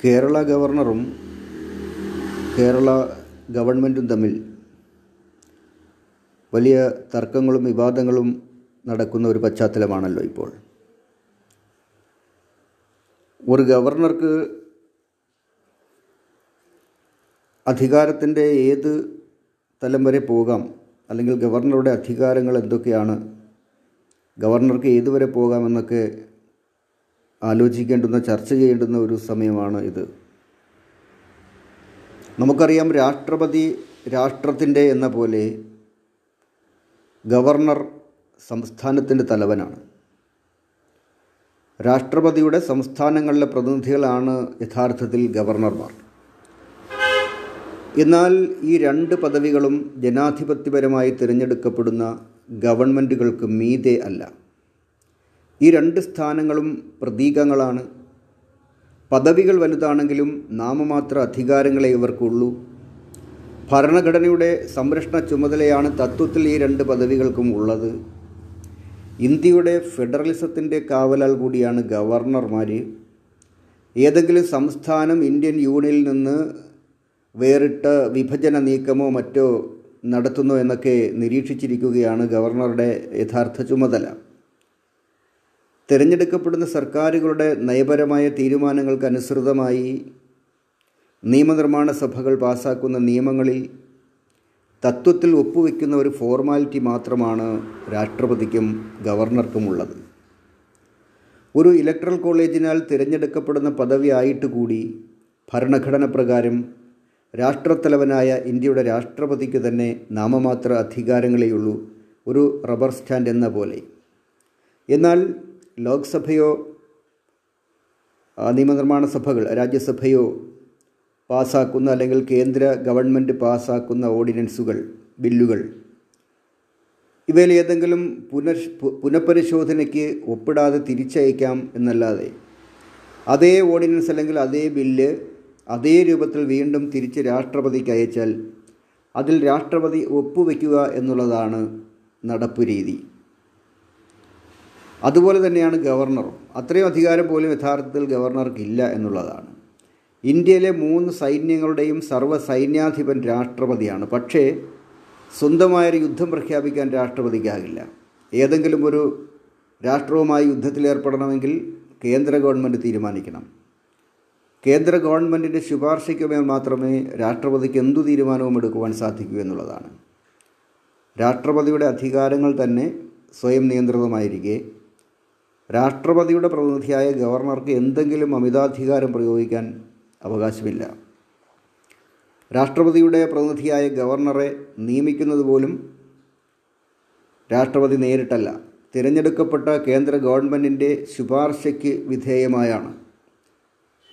കേരള ഗവർണറും കേരള ഗവൺമെന്റും തമ്മിൽ വലിയ തർക്കങ്ങളും വിവാദങ്ങളും നടക്കുന്ന ഒരു പശ്ചാത്തലമാണല്ലോ ഇപ്പോൾ. ഒരു ഗവർണർക്ക് അധികാരത്തിന്റെ ഏത് തലം വരെ പോകാം അല്ലെങ്കിൽ ഗവർണറുടെ അധികാരങ്ങൾ എന്തൊക്കെയാണ് ഗവർണർക്ക് ഏതുവരെ പോകാമെന്നൊക്കെ ആലോചിക്കേണ്ടുന്ന ചർച്ച ചെയ്യേണ്ടുന്ന ഒരു സമയമാണ് ഇത്. നമുക്കറിയാം രാഷ്ട്രപതി രാഷ്ട്രത്തിന്റെ എന്ന പോലെ ഗവർണർ സംസ്ഥാനത്തിന്റെ തലവനാണ്. രാഷ്ട്രപതിയുടെ സംസ്ഥാനങ്ങളിലെ പ്രതിനിധികളാണ് യഥാർത്ഥത്തിൽ ഗവർണർമാർ. എന്നാൽ ഈ രണ്ട് പദവികളും ജനാധിപത്യപരമായി തിരഞ്ഞെടുക്കപ്പെടുന്ന ഗവൺമെന്റുകൾക്ക് മീതെ അല്ല. ഈ രണ്ട് സ്ഥാനങ്ങളും പ്രതീകങ്ങളാണ്. പദവികൾ വലുതാണെങ്കിലും നാമമാത്ര അധികാരങ്ങളെ ഇവർക്കുള്ളൂ. ഭരണഘടനയുടെ സംരക്ഷണ ചുമതലയാണ് തത്വത്തിൽ ഈ രണ്ട് പദവികൾക്കും ഉള്ളത്. ഇന്ത്യയുടെ ഫെഡറലിസത്തിന്റെ കാവലാൽ കൂടിയാണ് ഗവർണർമാർ ഏതെങ്കിലും സംസ്ഥാനം ഇന്ത്യൻ യൂണിയനിൽ നിന്ന് വേറിട്ട വിഭജന നീക്കമോ മറ്റോ നടത്തുന്നു എന്നൊക്കെ നിരീക്ഷിച്ചിരിക്കുകയാണ് ഗവർണറുടെ യഥാർത്ഥ ചുമതല. തിരഞ്ഞെടുക്കപ്പെടുന്ന സർക്കാരുകളുടെ നയപരമായ തീരുമാനങ്ങൾക്കനുസൃതമായി നിയമനിർമ്മാണ സഭകൾ പാസാക്കുന്ന നിയമങ്ങളിൽ തത്വത്തിൽ ഒപ്പുവെക്കുന്ന ഒരു ഫോർമാലിറ്റി മാത്രമാണ് രാഷ്ട്രപതിക്കും ഗവർണർക്കുമുള്ളത്. ഒരു ഇലക്ട്രൽ കോളേജിനാൽ തിരഞ്ഞെടുക്കപ്പെടുന്ന പദവി ആയിട്ട് കൂടി ഭരണഘടന പ്രകാരം രാഷ്ട്രത്തലവനായ ഇന്ത്യയുടെ രാഷ്ട്രപതിക്ക് തന്നെ നാമമാത്ര അധികാരങ്ങളെയുള്ളൂ ഒരു റബ്ബർ സ്റ്റാൻഡ് എന്ന പോലെ. എന്നാൽ ലോക്സഭയോ നിയമനിർമ്മാണ സഭകൾ രാജ്യസഭയോ പാസാക്കുന്ന അല്ലെങ്കിൽ കേന്ദ്ര ഗവൺമെന്റ് പാസാക്കുന്ന ഓർഡിനൻസുകൾ ബില്ലുകൾ ഇവയിൽ ഏതെങ്കിലും പുനഃ പുനഃപരിശോധനയ്ക്ക് ഒപ്പിടാതെ തിരിച്ചയക്കാം എന്നല്ലാതെ അതേ ഓർഡിനൻസ് അല്ലെങ്കിൽ അതേ ബില്ല് അതേ രൂപത്തിൽ വീണ്ടും തിരിച്ച് രാഷ്ട്രപതിക്ക് അയച്ചാൽ അതിൽ രാഷ്ട്രപതി ഒപ്പുവെക്കുക എന്നുള്ളതാണ് നടപ്പു രീതി അതുപോലെ തന്നെയാണ് ഗവർണറും. അത്രയും അധികാരം പോലും യഥാർത്ഥത്തിൽ ഗവർണർക്കില്ല എന്നുള്ളതാണ്. ഇന്ത്യയിലെ മൂന്ന് സൈന്യങ്ങളുടെയും സർവ സൈന്യാധിപൻ രാഷ്ട്രപതിയാണ്. പക്ഷേ സ്വന്തമായൊരു യുദ്ധം പ്രഖ്യാപിക്കാൻ രാഷ്ട്രപതിക്കാകില്ല. ഏതെങ്കിലും ഒരു രാഷ്ട്രവുമായി യുദ്ധത്തിലേർപ്പെടണമെങ്കിൽ കേന്ദ്ര ഗവൺമെന്റ് തീരുമാനിക്കണം. കേന്ദ്ര ഗവൺമെന്റിന്റെ ശുപാർശയ്ക്കുമേൽ മാത്രമേ രാഷ്ട്രപതിക്ക് എന്തു തീരുമാനവും എടുക്കുവാൻ സാധിക്കൂ എന്നുള്ളതാണ്. രാഷ്ട്രപതിയുടെ അധികാരങ്ങൾ തന്നെ സ്വയം നിയന്ത്രിതമായിരിക്കെ രാഷ്ട്രപതിയുടെ പ്രതിനിധിയായ ഗവർണർക്ക് എന്തെങ്കിലും അമിതാധികാരം പ്രയോഗിക്കാൻ അവകാശമില്ല. രാഷ്ട്രപതിയുടെ പ്രതിനിധിയായ ഗവർണറെ നിയമിക്കുന്നത് പോലും രാഷ്ട്രപതി നേരിട്ടല്ല. തിരഞ്ഞെടുക്കപ്പെട്ട കേന്ദ്ര ഗവൺമെന്റിന്റെ ശുപാർശയ്ക്ക് വിധേയമായാണ്.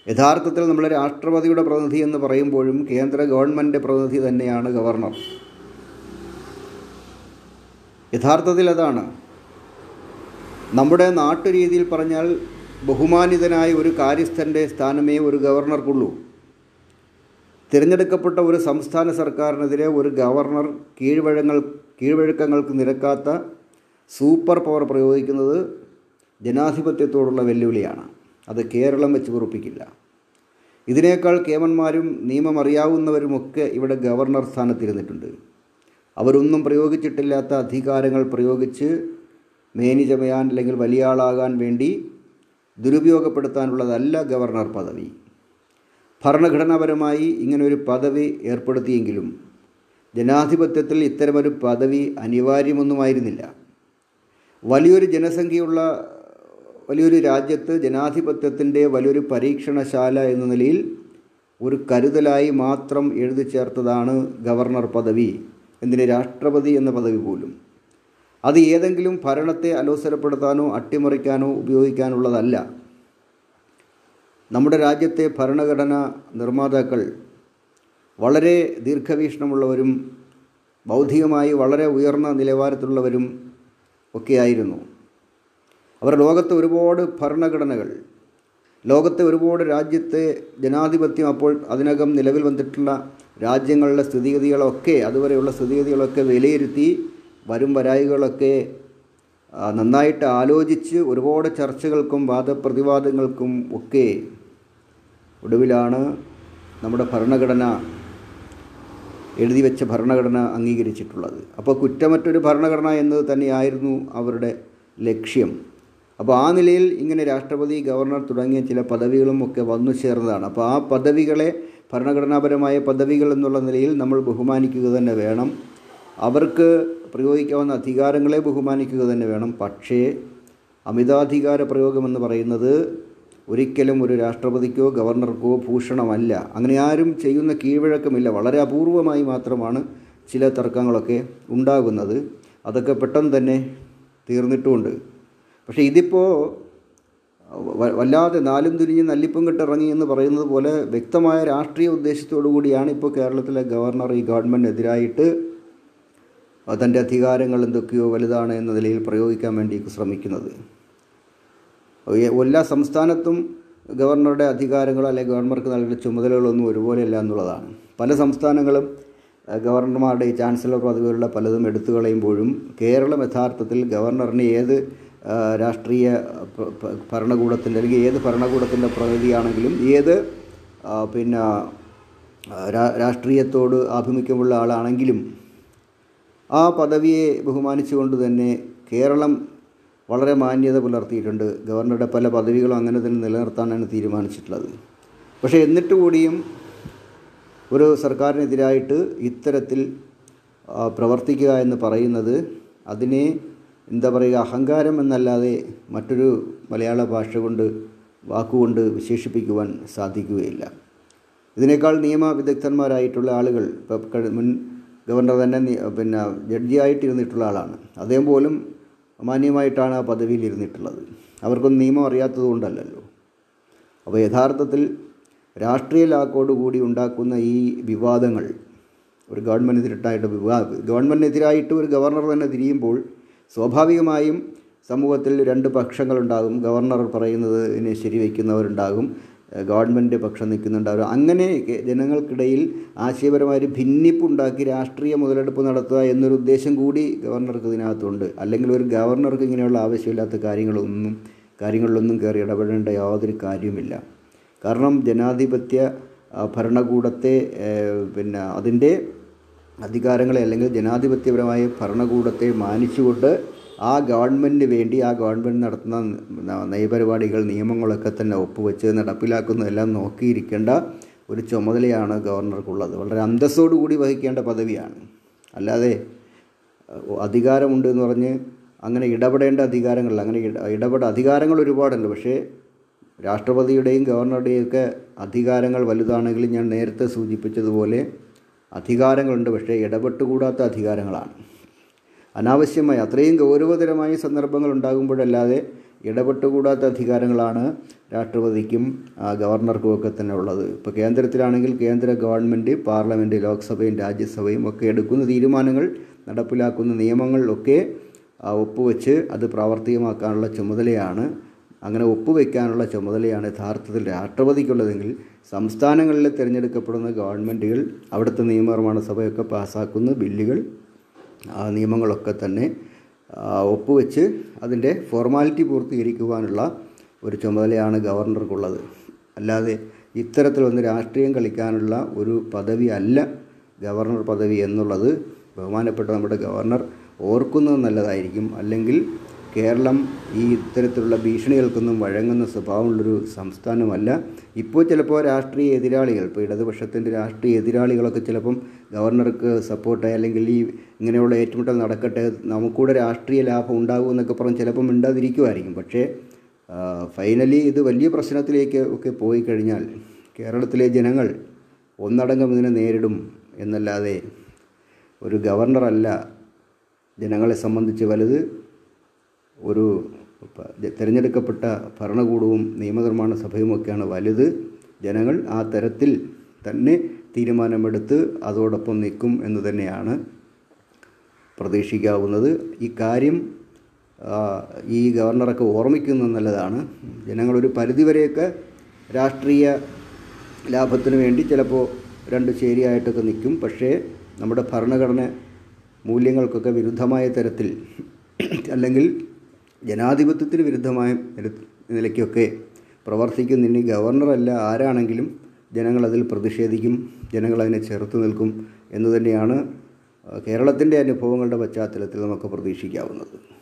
യഥാർത്ഥത്തിൽ നമ്മൾ രാഷ്ട്രപതിയുടെ പ്രതിനിധി എന്ന് പറയുമ്പോഴും കേന്ദ്ര ഗവൺമെന്റ് പ്രതിനിധി തന്നെയാണ് ഗവർണർ. യഥാർത്ഥത്തിൽ അതാണ്. നമ്മുടെ നാട്ടുരീതിയിൽ പറഞ്ഞാൽ ബഹുമാനിതനായ ഒരു കാര്യസ്ഥന്റെ സ്ഥാനമേ ഒരു ഗവർണർക്കുള്ളൂ. തിരഞ്ഞെടുക്കപ്പെട്ട ഒരു സംസ്ഥാന സർക്കാരിനെതിരെ ഒരു ഗവർണർ കീഴ്വഴങ്ങൾ കീഴ്വഴക്കങ്ങൾക്ക് നിരക്കാത്ത സൂപ്പർ പവർ പ്രയോഗിക്കുന്നത് ജനാധിപത്യത്തോടുള്ള വെല്ലുവിളിയാണ്. അത് കേരളം വെച്ച് പൊറുപ്പിക്കില്ല ഇതിനേക്കാൾ കേമന്മാരും നിയമം അറിയാവുന്നവരുമൊക്കെ ഇവിടെ ഗവർണർ സ്ഥാനത്തിരുന്നിട്ടുണ്ട്. അവരൊന്നും പ്രയോഗിച്ചിട്ടില്ലാത്ത അധികാരങ്ങൾ പ്രയോഗിച്ച് മേനി ചമയാൻ അല്ലെങ്കിൽ വലിയ ആളാകാൻ വേണ്ടി ദുരുപയോഗപ്പെടുത്താനുള്ളതല്ല ഗവർണർ പദവി. ഭരണഘടനാപരമായി ഇങ്ങനൊരു പദവി ഏർപ്പെടുത്തിയെങ്കിലും ജനാധിപത്യത്തിൽ ഇത്തരമൊരു പദവി അനിവാര്യമൊന്നുമായിരുന്നില്ല. വലിയൊരു ജനസംഖ്യയുള്ള വലിയൊരു രാജ്യത്ത് ജനാധിപത്യത്തിന്റെ വലിയൊരു പരീക്ഷണശാല എന്ന നിലയിൽ ഒരു കരുതലായി മാത്രം എഴുതി ചേർത്തതാണ് ഗവർണർ പദവി. എന്തിന് രാഷ്ട്രപതി എന്ന പദവി പോലും. അത് ഏതെങ്കിലും ഭരണത്തെ അലോസരപ്പെടുത്താനോ അട്ടിമറിക്കാനോ ഉപയോഗിക്കാനുള്ളതല്ല. നമ്മുടെ രാജ്യത്തെ ഭരണഘടന നിർമ്മാതാക്കൾ വളരെ ദീർഘവീക്ഷണമുള്ളവരും ബൗദ്ധികമായി വളരെ ഉയർന്ന നിലവാരത്തിലുള്ളവരും ഒക്കെയായിരുന്നു. അവർ ലോകത്തെ ഒരുപാട് ഭരണഘടനകൾ ലോകത്തെ ഒരുപാട് രാജ്യത്തെ ജനാധിപത്യം അപ്പോൾ അതിനകം നിലവിൽ വന്നിട്ടുള്ള രാജ്യങ്ങളുടെ സ്ഥിതിഗതികളൊക്കെ അതുവരെയുള്ള സ്ഥിതിഗതികളൊക്കെ വിലയിരുത്തി വരും വരായികളൊക്കെ നന്നായിട്ട് ആലോചിച്ച് ഒരുപാട് ചർച്ചകൾക്കും വാദപ്രതിവാദങ്ങൾക്കും ഒക്കെ ഒടുവിലാണ് നമ്മുടെ ഭരണഘടന എഴുതി വെച്ച ഭരണഘടന അംഗീകരിച്ചിട്ടുള്ളത്. അപ്പോൾ കുറ്റമറ്റൊരു ഭരണഘടന എന്നത് തന്നെയായിരുന്നു അവരുടെ ലക്ഷ്യം. അപ്പോൾ ആ നിലയിൽ ഇങ്ങനെ രാഷ്ട്രപതി ഗവർണർ തുടങ്ങിയ ചില പദവികളും ഒക്കെ വന്നു ചേർന്നതാണ്. അപ്പോൾ ആ പദവികളെ ഭരണഘടനാപരമായ പദവികൾ എന്നുള്ള നിലയിൽ നമ്മൾ ബഹുമാനിക്കുക തന്നെ വേണം. അവർക്ക് പ്രയോഗിക്കാവുന്ന അധികാരങ്ങളെ ബഹുമാനിക്കുക തന്നെ വേണം. പക്ഷേ അമിതാധികാര പ്രയോഗമെന്ന് പറയുന്നത് ഒരിക്കലും ഒരു രാഷ്ട്രപതിക്കോ ഗവർണർക്കോ ഭൂഷണമല്ല. അങ്ങനെ ആരും ചെയ്യുന്ന കീഴ്വഴക്കമില്ല. വളരെ അപൂർവമായി മാത്രമാണ് ചില തർക്കങ്ങളൊക്കെ ഉണ്ടാകുന്നത്. അതൊക്കെ പെട്ടെന്ന് തന്നെ തീർന്നിട്ടുമുണ്ട് പക്ഷേ ഇതിപ്പോൾ വല്ലാതെ നാലും തിരിഞ്ഞ് നല്ലിപ്പം കെട്ടിറങ്ങി എന്ന് പറയുന്നത് പോലെ വ്യക്തമായ രാഷ്ട്രീയ ഉദ്ദേശത്തോടു കൂടിയാണ് ഇപ്പോൾ കേരളത്തിലെ ഗവർണർ ഈ ഗവൺമെന്റിനെതിരായിട്ട് തന്റെ അധികാരങ്ങൾ എന്തൊക്കെയോ വലുതാണ് എന്ന നിലയിൽ പ്രയോഗിക്കാൻ വേണ്ടി ശ്രമിക്കുന്നത്. എല്ലാ സംസ്ഥാനത്തും ഗവർണറുടെ അധികാരങ്ങളോ അല്ലെങ്കിൽ ഗവർണർക്ക് നൽകുന്ന ചുമതലകളൊന്നും ഒരുപോലെയല്ല എന്നുള്ളതാണ്. പല സംസ്ഥാനങ്ങളും ഗവർണർമാരുടെ ചാൻസലർ പദവികളുടെ പലതും എടുത്തു കളയുമ്പോഴും കേരളം യഥാർത്ഥത്തിൽ ഗവർണറിന് ഏത് രാഷ്ട്രീയ ഭരണകൂടത്തിന്റെ അല്ലെങ്കിൽ ഏത് ഭരണകൂടത്തിന്റെ പ്രതിനിധിയാണെങ്കിലും ഏത് പിന്നെ രാഷ്ട്രീയത്തോട് ആഭിമുഖ്യമുള്ള ആളാണെങ്കിലും ആ പദവിയെ ബഹുമാനിച്ചുകൊണ്ട് തന്നെ കേരളം വളരെ മാന്യത പുലർത്തിയിട്ടുണ്ട്. ഗവർണറുടെ പല പദവികളും അങ്ങനെ തന്നെ നിലനിർത്താനാണ് തീരുമാനിച്ചിട്ടുള്ളത്. പക്ഷേ എന്നിട്ട് കൂടിയും ഒരു സർക്കാരിനെതിരായിട്ട് ഇത്തരത്തിൽ പ്രവർത്തിക്കുക എന്ന് പറയുന്നത് അതിനെ എന്താ പറയുക അഹങ്കാരം എന്നല്ലാതെ മറ്റൊരു മലയാള ഭാഷ കൊണ്ട് വാക്കുകൊണ്ട് വിശേഷിപ്പിക്കുവാൻ സാധിക്കുകയില്ല. ഇതിനേക്കാൾ നിയമ വിദഗ്ധന്മാരായിട്ടുള്ള ആളുകൾ ഇപ്പോൾ മുൻ ഗവർണർ തന്നെ പിന്നെ ജഡ്ജിയായിട്ടിരുന്നിട്ടുള്ള ആളാണ്. അദ്ദേഹം പോലും മാന്യമായിട്ടാണ് ആ പദവിയിൽ ഇരുന്നിട്ടുള്ളത് അവർക്കൊന്നും നിയമം അറിയാത്തത് കൊണ്ടല്ലല്ലോ. അപ്പോൾ യഥാർത്ഥത്തിൽ രാഷ്ട്രീയ ലാക്കോട് കൂടി ഉണ്ടാക്കുന്ന ഈ വിവാദങ്ങൾ ഒരു ഗവൺമെന്റിനെതിരായിട്ട് വിവാ ഗവൺമെന്റിനെതിരായിട്ട് ഒരു ഗവർണർ തന്നെ തിരിയുമ്പോൾ സ്വാഭാവികമായും സമൂഹത്തിൽ രണ്ട് പക്ഷങ്ങളുണ്ടാകും. ഗവർണർ പറയുന്നതിനെ ശരിവയ്ക്കുന്നവരുണ്ടാകും ഗവൺമെന്റ് പക്ഷം നിൽക്കുന്നുണ്ടാവുക അങ്ങനെ ജനങ്ങൾക്കിടയിൽ ആശയപരമായ ഒരു ഭിന്നിപ്പുണ്ടാക്കി രാഷ്ട്രീയ മുതലെടുപ്പ് നടത്തുക എന്നൊരു ഉദ്ദേശം കൂടി ഗവർണർക്ക് ഇതിനകത്തുണ്ട്. അല്ലെങ്കിൽ ഒരു ഗവർണർക്ക് ഇങ്ങനെയുള്ള ആവശ്യമില്ലാത്ത കാര്യങ്ങളൊന്നും കാര്യങ്ങളിലൊന്നും കയറി ഇടപെടേണ്ട യാതൊരു കാര്യവുമില്ല. കാരണം ജനാധിപത്യ ഭരണകൂടത്തെ പിന്നെ അതിന്റെ അധികാരങ്ങളെ അല്ലെങ്കിൽ ജനാധിപത്യപരമായ ഭരണകൂടത്തെ മാനിച്ചുകൊണ്ട് ആ ഗവൺമെന്റിന് വേണ്ടി ആ ഗവൺമെന്റ് നടത്തുന്ന നയപരിപാടികൾ നിയമങ്ങളൊക്കെ തന്നെ ഒപ്പുവെച്ച് നടപ്പിലാക്കുന്നതെല്ലാം നോക്കിയിരിക്കേണ്ട ഒരു ചുമതലയാണ് ഗവർണർക്കുള്ളത്. വളരെ അന്തസ്സോടു കൂടി വഹിക്കേണ്ട പദവിയാണ്. അല്ലാതെ അധികാരമുണ്ട് എന്ന് പറഞ്ഞ് അങ്ങനെ ഇടപെടേണ്ട അധികാരങ്ങൾ അങ്ങനെ ഇടപെട അധികാരങ്ങൾ ഒരുപാടുണ്ട്. പക്ഷേ രാഷ്ട്രപതിയുടെയും ഗവർണറുടെയൊക്കെ അധികാരങ്ങൾ വലുതാണെങ്കിലും ഞാൻ നേരത്തെ സൂചിപ്പിച്ചതുപോലെ അധികാരങ്ങളുണ്ട്. പക്ഷേ ഇടപെട്ടുകൂടാത്ത അധികാരങ്ങളാണ്. അനാവശ്യമായി അത്രയും ഗൗരവതരമായ സന്ദർഭങ്ങൾ ഉണ്ടാകുമ്പോഴല്ലാതെ ഇടപെട്ടുകൂടാത്ത അധികാരങ്ങളാണ് രാഷ്ട്രപതിക്കും ഗവർണർക്കും ഒക്കെ തന്നെ ഉള്ളത്. ഇപ്പോൾ കേന്ദ്രത്തിലാണെങ്കിൽ കേന്ദ്ര ഗവൺമെന്റ് പാർലമെന്റ് ലോക്സഭയും രാജ്യസഭയും ഒക്കെ എടുക്കുന്ന തീരുമാനങ്ങൾ നടപ്പിലാക്കുന്ന നിയമങ്ങളിലൊക്കെ ഒപ്പുവെച്ച് അത് പ്രാവർത്തികമാക്കാനുള്ള ചുമതലയാണ് അങ്ങനെ ഒപ്പുവെക്കാനുള്ള ചുമതലയാണ് യഥാർത്ഥത്തിൽ രാഷ്ട്രപതിക്കുള്ളതെങ്കിൽ സംസ്ഥാനങ്ങളിൽ തിരഞ്ഞെടുക്കപ്പെടുന്ന ഗവൺമെന്റുകൾ അവിടുത്തെ നിയമനിർമ്മാണ സഭയൊക്കെ പാസ്സാക്കുന്ന ബില്ലുകൾ ആ നിയമങ്ങളൊക്കെ തന്നെ ഒപ്പുവെച്ച് അതിന്റെ ഫോർമാലിറ്റി പൂർത്തീകരിക്കുവാനുള്ള ഒരു ചുമതലയാണ് ഗവർണർക്കുള്ളത്. അല്ലാതെ ഇത്തരത്തിലൊന്ന് രാഷ്ട്രീയം കളിക്കാനുള്ള ഒരു പദവി അല്ല ഗവർണർ പദവി എന്നുള്ളത് ബഹുമാനപ്പെട്ട നമ്മുടെ ഗവർണർ ഓർക്കുന്നത് നല്ലതായിരിക്കും. അല്ലെങ്കിൽ കേരളം ഈ ഇത്തരത്തിലുള്ള ഭീഷണികൾക്കൊന്നും വഴങ്ങുന്ന സ്വഭാവമുള്ളൊരു സംസ്ഥാനമല്ല. ഇപ്പോൾ ചിലപ്പോൾ രാഷ്ട്രീയ എതിരാളികൾ ഇപ്പോൾ ഇടതുപക്ഷത്തിന്റെ രാഷ്ട്രീയ എതിരാളികളൊക്കെ ചിലപ്പം ഗവർണർക്ക് സപ്പോർട്ടായി അല്ലെങ്കിൽ ഈ ഇങ്ങനെയുള്ള ഏറ്റുമുട്ടൽ നടക്കട്ടെ നമുക്കൂടെ രാഷ്ട്രീയ ലാഭം ഉണ്ടാകും എന്നൊക്കെ പറഞ്ഞ് ചിലപ്പം മിണ്ടാതിരിക്കുമായിരിക്കും. പക്ഷേ ഫൈനലി ഇത് വലിയ പ്രശ്നത്തിലേക്ക് ഒക്കെ പോയി കഴിഞ്ഞാൽ കേരളത്തിലെ ജനങ്ങൾ ഒന്നടങ്കം ഇതിനെ നേരിടും എന്നല്ലാതെ ഒരു ഗവർണറല്ല ജനങ്ങളെ സംബന്ധിച്ച് വലുത്. ഒരു തിരഞ്ഞെടുക്കപ്പെട്ട ഭരണകൂടവും നിയമനിർമ്മാണ സഭയുമൊക്കെയാണ് വലുത്. ജനങ്ങൾ ആ തരത്തിൽ തന്നെ തീരുമാനമെടുത്ത് അതോടൊപ്പം നിൽക്കും എന്ന് തന്നെയാണ് പ്രതീക്ഷിക്കാവുന്നത്. കാര്യം ഈ ഗവർണറൊക്കെ ഓർമ്മിക്കുന്നത് നല്ലതാണ്. ജനങ്ങളൊരു പരിധിവരെയൊക്കെ രാഷ്ട്രീയ ലാഭത്തിന് വേണ്ടി ചിലപ്പോൾ രണ്ട് ചേരിയായിട്ടൊക്കെ നിൽക്കും. പക്ഷേ നമ്മുടെ ഭരണഘടന മൂല്യങ്ങൾക്കൊക്കെ വിരുദ്ധമായ തരത്തിൽ അല്ലെങ്കിൽ ജനാധിപത്യത്തിന് വിരുദ്ധമായ നിലയ്ക്കൊക്കെ പ്രവർത്തിക്കുന്ന ഇനി ഗവർണറല്ല ആരാണെങ്കിലും ജനങ്ങളതിൽ പ്രതിഷേധിക്കും ജനങ്ങളതിനെ ചെറുത്തു നിൽക്കും എന്ന് തന്നെയാണ് കേരളത്തിന്റെ അനുഭവങ്ങളുടെ പശ്ചാത്തലത്തിൽ നമുക്ക് പ്രതീക്ഷിക്കാവുന്നത്.